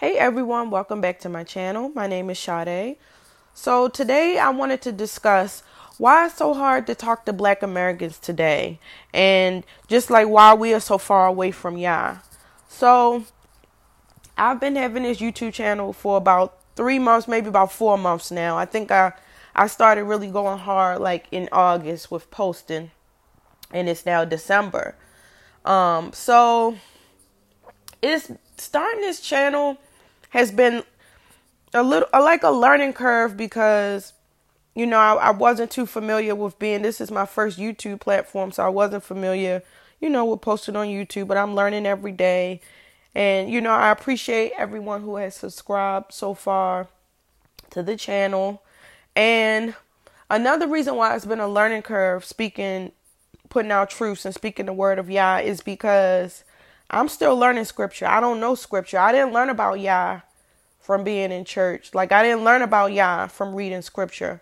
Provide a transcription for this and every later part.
Hey everyone, welcome back to my channel. My name is Sade. So today I wanted to discuss why it's so hard to talk to black Americans today and just like why we are so far away from Yah. So I've been having this YouTube channel for about three months, maybe about four months now. I think I I started really going hard like in August with posting and it's now December. Um so it's starting this channel has been a little like a learning curve because you know I, I, wasn't too familiar with being this is my first youtube platform so i wasn't familiar you know with posting on youtube but i'm learning every day. And you know i appreciate everyone who has subscribed so far to the channel. And another reason why it's been a learning curve speaking putting out truths and speaking the word of yah is because i'm still learning scripture i don't know scripture i didn't learn about yah from being in church. Like I didn't learn about Yah from reading scripture.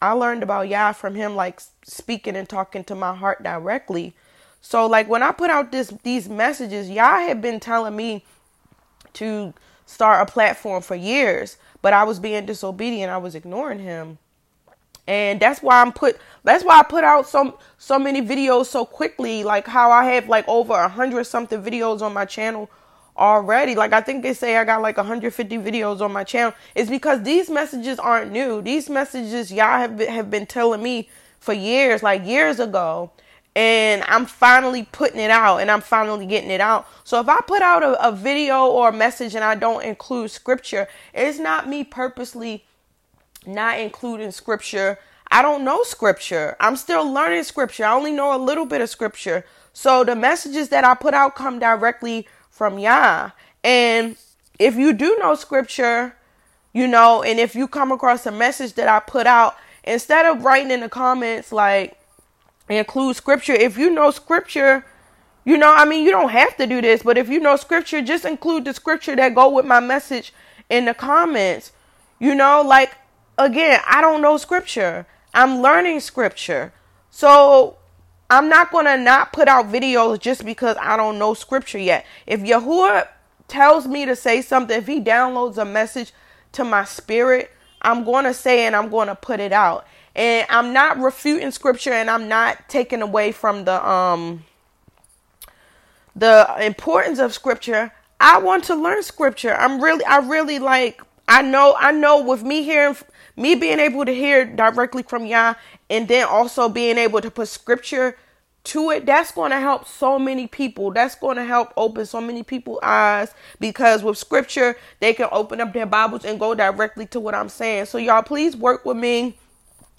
I learned about Yah from him like speaking and talking to my heart directly. So like when I put out this these messages, Yah had been telling me to start a platform for years, but I was being disobedient. I was ignoring him. And that's why I'm put that's why I put out so so many videos so quickly, like how I have like over a hundred something videos on my channel already. Like I think they say I got like 150 videos on my channel. It's because these messages aren't new. These messages Yah have been, have been telling me for years, like years ago. And I'm finally putting it out and I'm finally getting it out. So if I put out a, a video or a message and I don't include scripture, it's not me purposely not including scripture. I don't know scripture. I'm still learning scripture. I only know a little bit of scripture. So the messages that I put out come directly from Yah. And if you do know scripture, you know, and if you come across a message that I put out, instead of writing in the comments like include scripture, if you know scripture, you know, I mean, you don't have to do this, but if you know scripture, just include the scripture that go with my message in the comments. You know, like again, I don't know scripture. I'm learning scripture. So I'm not going to not put out videos just because I don't know scripture yet. If Yahuwah tells me to say something, if he downloads a message to my spirit, I'm going to say and I'm going to put it out. And I'm not refuting scripture and I'm not taking away from the um the importance of scripture. I want to learn scripture. I'm really I really like I know I know with me hearing me being able to hear directly from Yah and then also being able to put scripture to it that's going to help so many people. That's going to help open so many people's eyes because with scripture they can open up their bibles and go directly to what i'm saying. So y'all please work with me.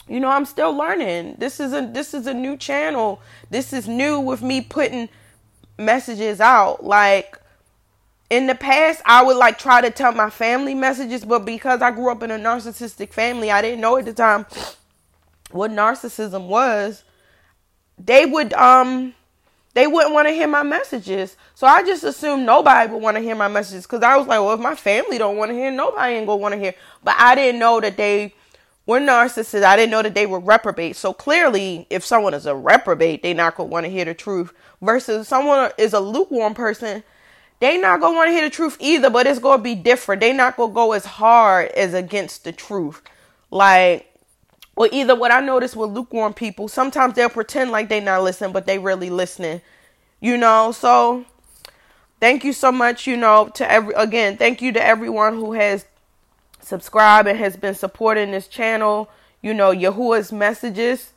You know i'm still learning. This is a this is a new channel. This is new with me putting messages out. Like in the past i would like try to tell my family messages but because i grew up in a narcissistic family i didn't know at the time what narcissism was, they would um they wouldn't want to hear my messages. So I just assumed nobody would want to hear my messages because I was like, well, if my family don't want to hear, nobody ain't gonna want to hear. But I didn't know that they were narcissists. I didn't know that they were reprobate. So clearly, if someone is a reprobate, they not gonna want to hear the truth. Versus someone is a lukewarm person, they not gonna want to hear the truth either. But it's gonna be different. They not gonna go as hard as against the truth. Like or either what I notice with lukewarm people, sometimes they'll pretend like they not listening, but they really listening. You know, so thank you so much, you know, to every again, thank you to everyone who has subscribed and has been supporting this channel, you know, Yahuwah's messages.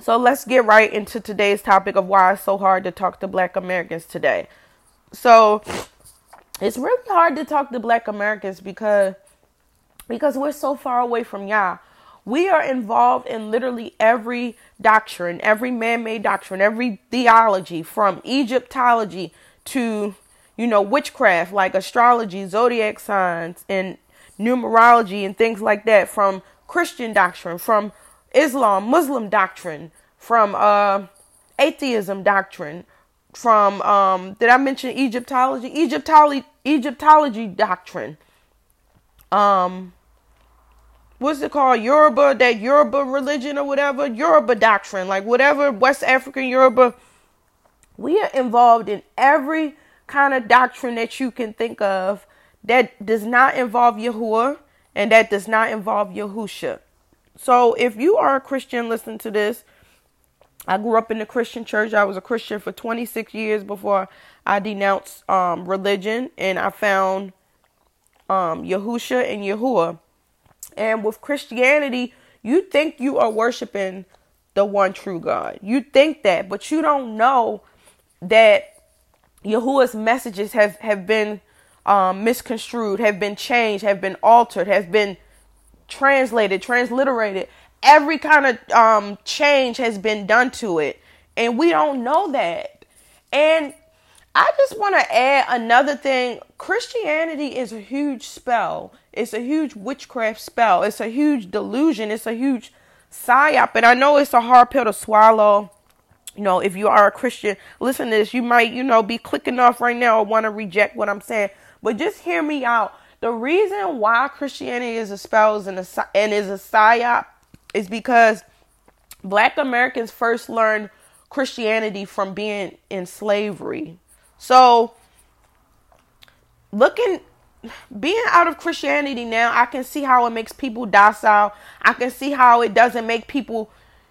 So let's get right into today's topic of why it's so hard to talk to black Americans today. So it's really hard to talk to black Americans because because we're so far away from Yah. We are involved in literally every doctrine, every man made doctrine, every theology from Egyptology to, you know, witchcraft like astrology, zodiac signs, and numerology and things like that, from Christian doctrine, from Islam, Muslim doctrine, from uh, atheism doctrine, from um, did I mention Egyptology? Egyptology Egyptology doctrine. Um what's it called? Yoruba, that Yoruba religion or whatever, Yoruba doctrine, like whatever West African Yoruba. We are involved in every kind of doctrine that you can think of that does not involve Yahuwah and that does not involve Yahusha. So if you are a Christian, listen to this. I grew up in the Christian church. I was a Christian for 26 years before I denounced um, religion and I found um, Yahusha and Yahuwah. And with Christianity, you think you are worshiping the one true God. You think that, but you don't know that Yahuwah's messages have, have been um, misconstrued, have been changed, have been altered, have been translated, transliterated. Every kind of um, change has been done to it. And we don't know that. And I just want to add another thing. Christianity is a huge spell. It's a huge witchcraft spell. It's a huge delusion. It's a huge psyop. And I know it's a hard pill to swallow. You know, if you are a Christian, listen to this. You might, you know, be clicking off right now or want to reject what I'm saying. But just hear me out. The reason why Christianity is a spell and, is a psyop is because black Americans first learned Christianity from being in slavery. So, looking, being out of Christianity now, I can see how it makes people docile. I can see how it doesn't make people,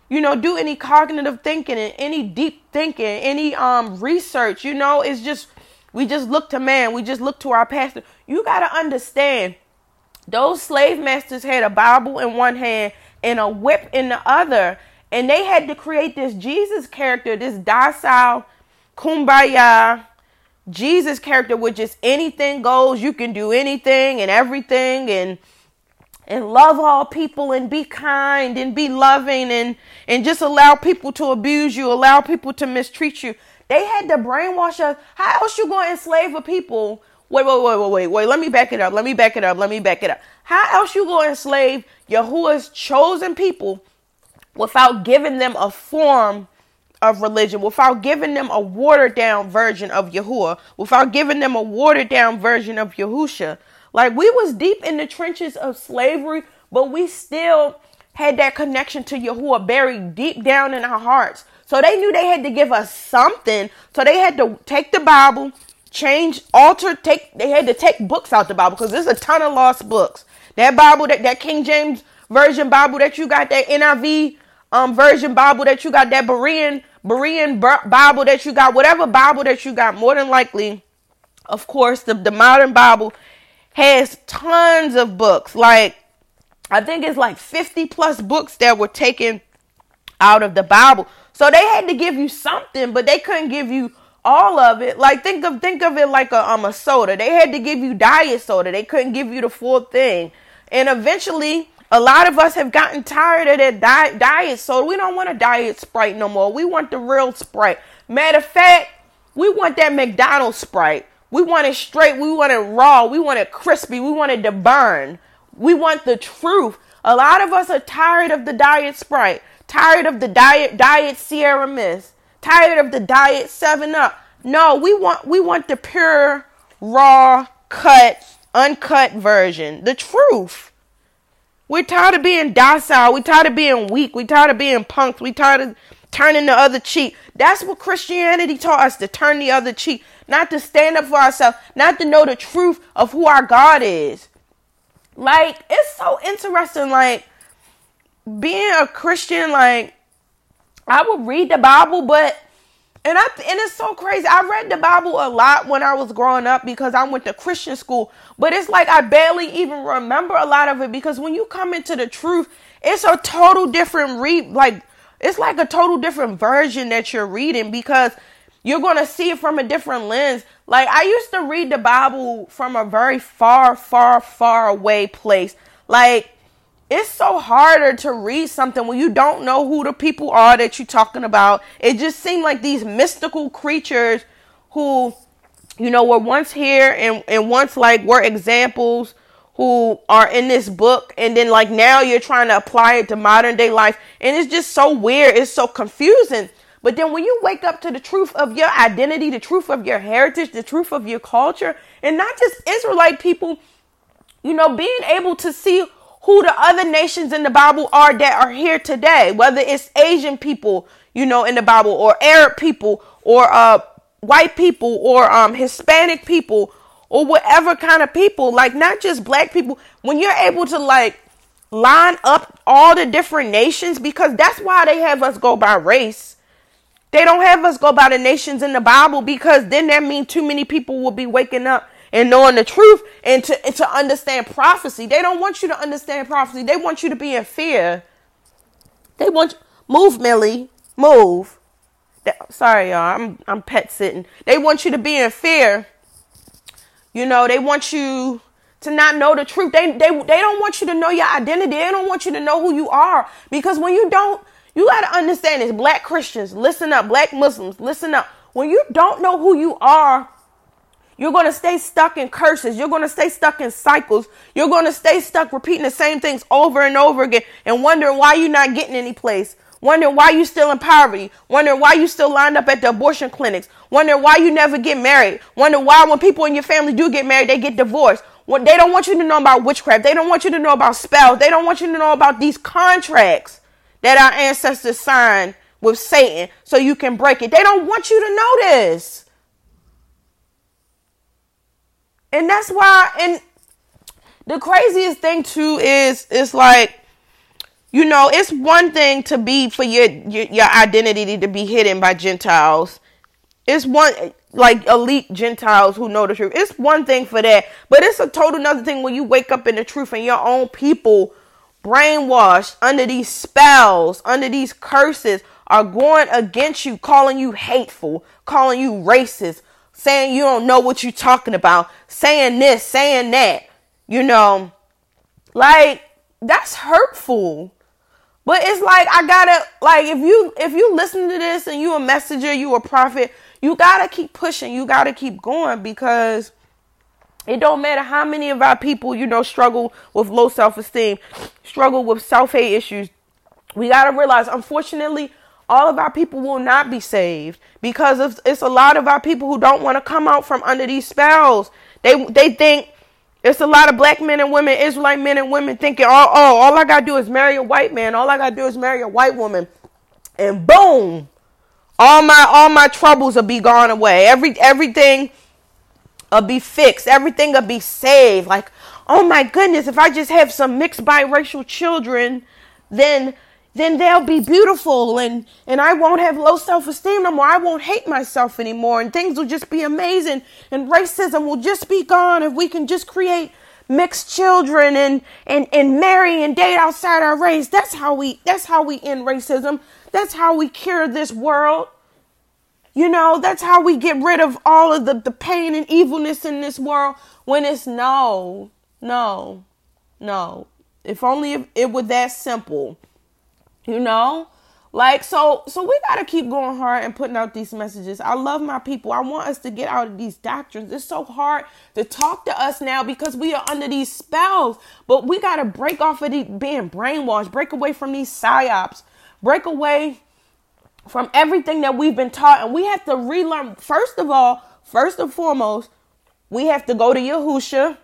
you know, do any cognitive thinking and any deep thinking, any um research. You know, it's just we just look to man. We just look to our pastor. You got to understand, those slave masters had a Bible in one hand and a whip in the other. And they had to create this Jesus character, this docile, kumbaya, Jesus character with just anything goes. You can do anything and everything and and love all people and be kind and be loving and and just allow people to abuse you, allow people to mistreat you. They had to brainwash us. How else you to enslave a people? Wait, wait, wait, wait, wait, wait. Let me back it up. Let me back it up. Let me back it up. How else you to enslave Yahuwah's chosen people without giving them a form of religion, without giving them a watered down version of Yahuwah, without giving them a watered down version of Yahusha. Like we was deep in the trenches of slavery, but we still had that connection to Yahuwah buried deep down in our hearts. So they knew they had to give us something. So they had to take the Bible, change, alter, take they had to take books out the Bible because there's a ton of lost books. That Bible, that, that King James Version Bible that you got, that NIV um version Bible that you got, that Berean Berean Bible that you got, whatever Bible that you got, more than likely, of course, the, the modern Bible has tons of books. Like, I think it's like 50 plus books that were taken out of the Bible. So they had to give you something, but they couldn't give you all of it. Like think of think of it like a um a soda. They had to give you diet soda. They couldn't give you the full thing. And eventually a lot of us have gotten tired of that diet, diet soda. We don't want a diet Sprite no more. We want the real Sprite. Matter of fact, we want that McDonald's Sprite. We want it straight. We want it raw. We want it crispy. We want it to burn. We want the truth. A lot of us are tired of the diet Sprite, tired of the diet diet Sierra Mist, tired of the diet 7 Up. No, we want we want the pure, raw, cut, uncut version. The truth. We're tired of being docile. We're tired of being weak. We're tired of being punks. We're tired of turning the other cheek. That's what Christianity taught us to turn the other cheek, not to stand up for ourselves, not to know the truth of who our God is. Like, it's so interesting. Like, being a Christian, like, I would read the Bible, but and I and it's so crazy. I read the Bible a lot when I was growing up because I went to Christian school, but it's like I barely even remember a lot of it because when you come into the truth, it's a total different read like it's like a total different version that you're reading because you're going to see it from a different lens. Like I used to read the Bible from a very far far far away place. Like it's so harder to read something when you don't know who the people are that you're talking about. It just seemed like these mystical creatures who, you know, were once here and, and once like were examples who are in this book. And then like now you're trying to apply it to modern day life. And it's just so weird. It's so confusing. But then when you wake up to the truth of your identity the truth of your heritage the truth of your culture and not just israelite people you know being able to see who the other nations in the Bible are that are here today, whether it's Asian people, you know, in the Bible, or Arab people, or uh, white people, or um, Hispanic people, or whatever kind of people, like not just black people, when you're able to like line up all the different nations, because that's why they have us go by race. They don't have us go by the nations in the Bible because then that means too many people will be waking up and knowing the truth and to, and to understand prophecy. They don't want you to understand prophecy. They want you to be in fear. They want move, Millie, move. Sorry, y'all. I'm I'm pet sitting. They want you to be in fear. You know, they want you to not know the truth. They they they don't want you to know your identity. They don't want you to know who you are because when you don't, you got to understand this. Black Christians, listen up. Black Muslims, listen up. When you don't know who you are, you're going to stay stuck in curses. You're going to stay stuck in cycles. You're going to stay stuck repeating the same things over and over again and wondering why you're not getting any place wondering why you're still in poverty, wondering why you still lined up at the abortion clinics, wondering why you never get married, Wondering why when people in your family do get married, they get divorced. They don't want you to know about witchcraft. They don't want you to know about spells. They don't want you to know about these contracts that our ancestors signed with Satan so you can break it. They don't want you to know this. And that's why and the craziest thing too is it's like you know, it's one thing to be for your, your your, identity to be hidden by Gentiles. It's one like elite Gentiles who know the truth. It's one thing for that, but it's a total another thing when you wake up in the truth and your own people brainwashed under these spells, under these curses are going against you, calling you hateful, calling you racist, saying you don't know what you're talking about, saying this, saying that. You know, like that's hurtful. But it's like I gotta like if you if you listen to this and you a messenger, you a prophet, you gotta keep pushing, you gotta keep going because it don't matter how many of our people, you know, struggle with low self-esteem, struggle with self-hate issues. We gotta realize, unfortunately, all of our people will not be saved because of, it's a lot of our people who don't want to come out from under these spells. They they think it's a lot of black men and women, Israelite men and women thinking, oh, oh, all I gotta do is marry a white man. All I gotta do is marry a white woman. And boom, all my all my troubles will be gone away. Every everything will be fixed. Everything will be saved. Like, oh my goodness, if I just have some mixed biracial children, then then they'll be beautiful and and I won't have low self-esteem no more. I won't hate myself anymore and things will just be amazing and racism will just be gone if we can just create mixed children and and and marry and date outside our race. That's how we that's how we end racism. That's how we cure this world. You know, that's how we get rid of all of the, the pain and evilness in this world when it's no, no, no. If only it were that simple. You know? Like so so we got to keep going hard and putting out these messages. I love my people. I want us to get out of these doctrines. It's so hard to talk to us now because we are under these spells. But we got to break off of the, being brainwashed, break away from these psyops, break away from everything that we've been taught and we have to relearn first of all, first and foremost, we have to go to Yahusha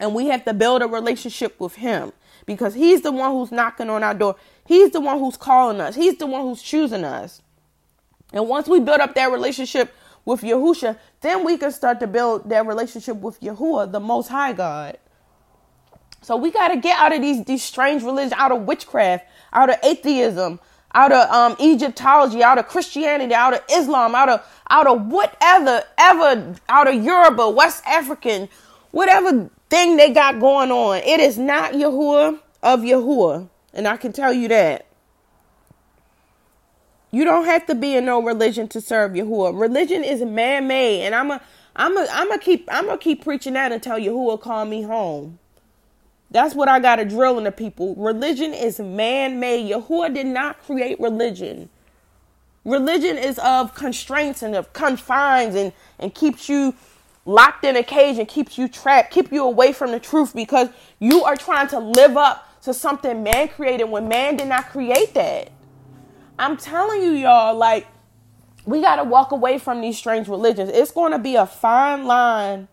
and we have to build a relationship with him because he's the one who's knocking on our door. He's the one who's calling us. He's the one who's choosing us. And once we build up that relationship with Yahusha, then we can start to build that relationship with Yahuwah, the Most High God. So we got to get out of these these strange religions, out of witchcraft, out of atheism, out of um, Egyptology, out of Christianity, out of Islam, out of out of whatever ever out of Yoruba, West African, whatever thing they got going on. It is not Yahuwah of Yahuwah. And I can tell you that. You don't have to be in no religion to serve Yahuwah. Religion is man made. And I'm a I'm a I'm a keep I'm gonna keep preaching that until Yahuwah call me home. That's what I gotta drill into people. Religion is man made. Yahuwah did not create religion. Religion is of constraints and of confines and, and keeps you locked in a cage and keeps you trapped, keep you away from the truth because you are trying to live up to something man created when man did not create that. I'm telling you, y'all, like, we got to walk away from these strange religions. It's going to be a fine line,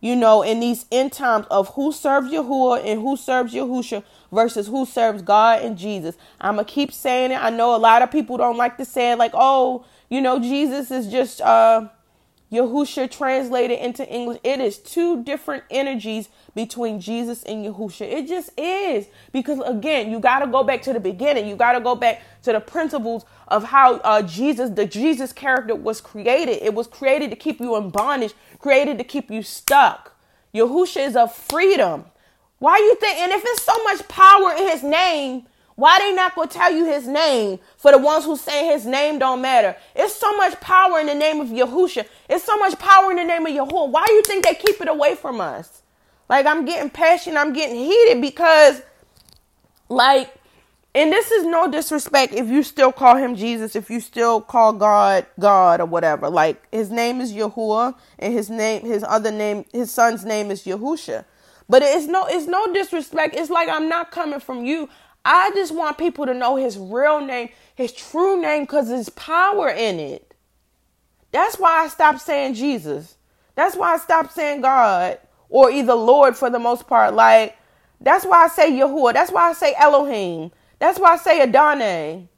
you know, in these end times of who serves Yahuwah and who serves Yahusha versus who serves God and Jesus. I'm going to keep saying it. I know a lot of people don't like to say it, like, oh, you know, Jesus is just, uh, Yahusha translated into English. It is two different energies between Jesus and Yahusha. It just is. Because again, you got to go back to the beginning. You got to go back to the principles of how uh, Jesus, the Jesus character was created. It was created to keep you in bondage, created to keep you stuck. Yahusha is of freedom. Why you think, and if it's so much power in his name, why they not gonna tell you his name for the ones who say his name don't matter? It's so much power in the name of Yahusha. It's so much power in the name of Yahuwah. Why do you think they keep it away from us? Like I'm getting passionate, I'm getting heated because, like, and this is no disrespect if you still call him Jesus, if you still call God God or whatever. Like his name is Yahuwah, and his name, his other name, his son's name is Yahusha. But it's no, it's no disrespect. It's like I'm not coming from you. I just want people to know his real name, his true name, because there's power in it. That's why I stopped saying Jesus. That's why I stopped saying God or either Lord for the most part. Like, that's why I say Yahuwah. That's why I say Elohim. That's why I say Adonai.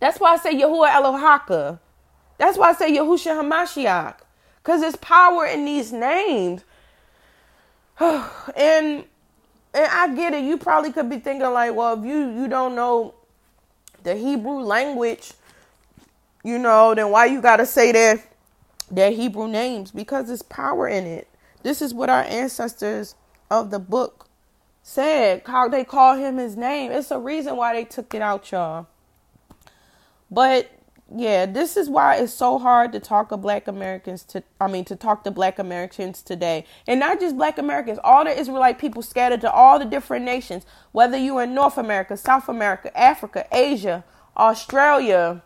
That's why I say Yahuwah Elohaka. That's why I say Yahusha Hamashiach. Because there's power in these names. and and I get it. You probably could be thinking like, well, if you you don't know the Hebrew language, you know, then why you gotta say their their Hebrew names? Because there's power in it. This is what our ancestors of the book said. How they call him his name. It's a reason why they took it out, y'all. But yeah, this is why it's so hard to talk to black Americans to I mean to talk to black Americans today. And not just black Americans, all the Israelite people scattered to all the different nations, whether you're in North America, South America, Africa, Asia, Australia,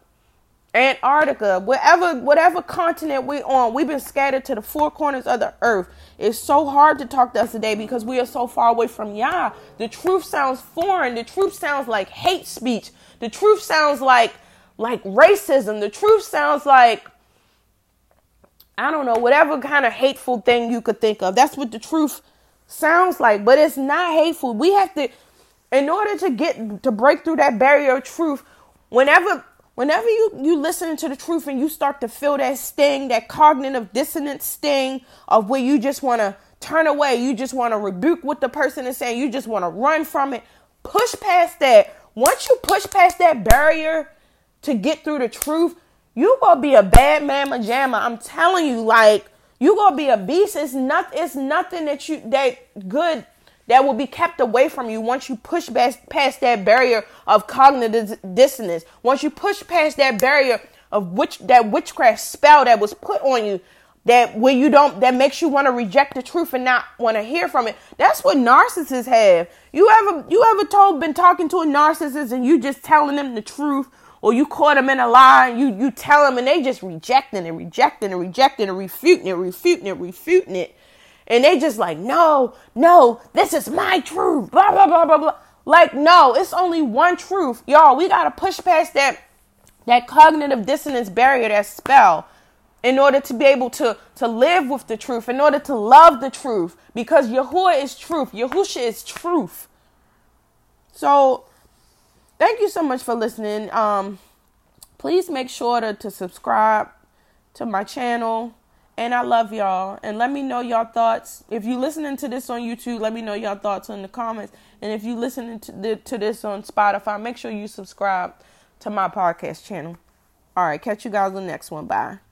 Antarctica, whatever whatever continent we're on, we've been scattered to the four corners of the earth. It's so hard to talk to us today because we are so far away from Yah. The truth sounds foreign. The truth sounds like hate speech. The truth sounds like like racism. The truth sounds like I don't know, whatever kind of hateful thing you could think of. That's what the truth sounds like, but it's not hateful. We have to in order to get to break through that barrier of truth, whenever whenever you you listen to the truth and you start to feel that sting, that cognitive dissonance sting of where you just want to turn away, you just want to rebuke what the person is saying, you just want to run from it. Push past that. Once you push past that barrier to get through the truth, you gonna be a bad mama jamma. I'm telling you, like you gonna be a beast. It's not. It's nothing that you that good that will be kept away from you once you push past, past that barrier of cognitive dissonance. Once you push past that barrier of which that witchcraft spell that was put on you that where you don't that makes you want to reject the truth and not want to hear from it that's what narcissists have you ever you ever told been talking to a narcissist and you just telling them the truth or you caught them in a lie, you you tell them and they just rejecting and rejecting and rejecting and refuting it, refuting it, refuting it. And they just like, no, no, this is my truth. Blah blah blah blah blah. Like, no, it's only one truth. Y'all, we gotta push past that that cognitive dissonance barrier, that spell, in order to be able to, to live with the truth, in order to love the truth. Because Yahuwah is truth. Yahusha is truth. So thank you so much for listening. Um, please make sure to, to subscribe to my channel. And I love y'all. And let me know your thoughts. If you're listening to this on YouTube, let me know your thoughts in the comments. And if you're listening to, the, to this on Spotify, make sure you subscribe to my podcast channel. All right, catch you guys on the next one. Bye.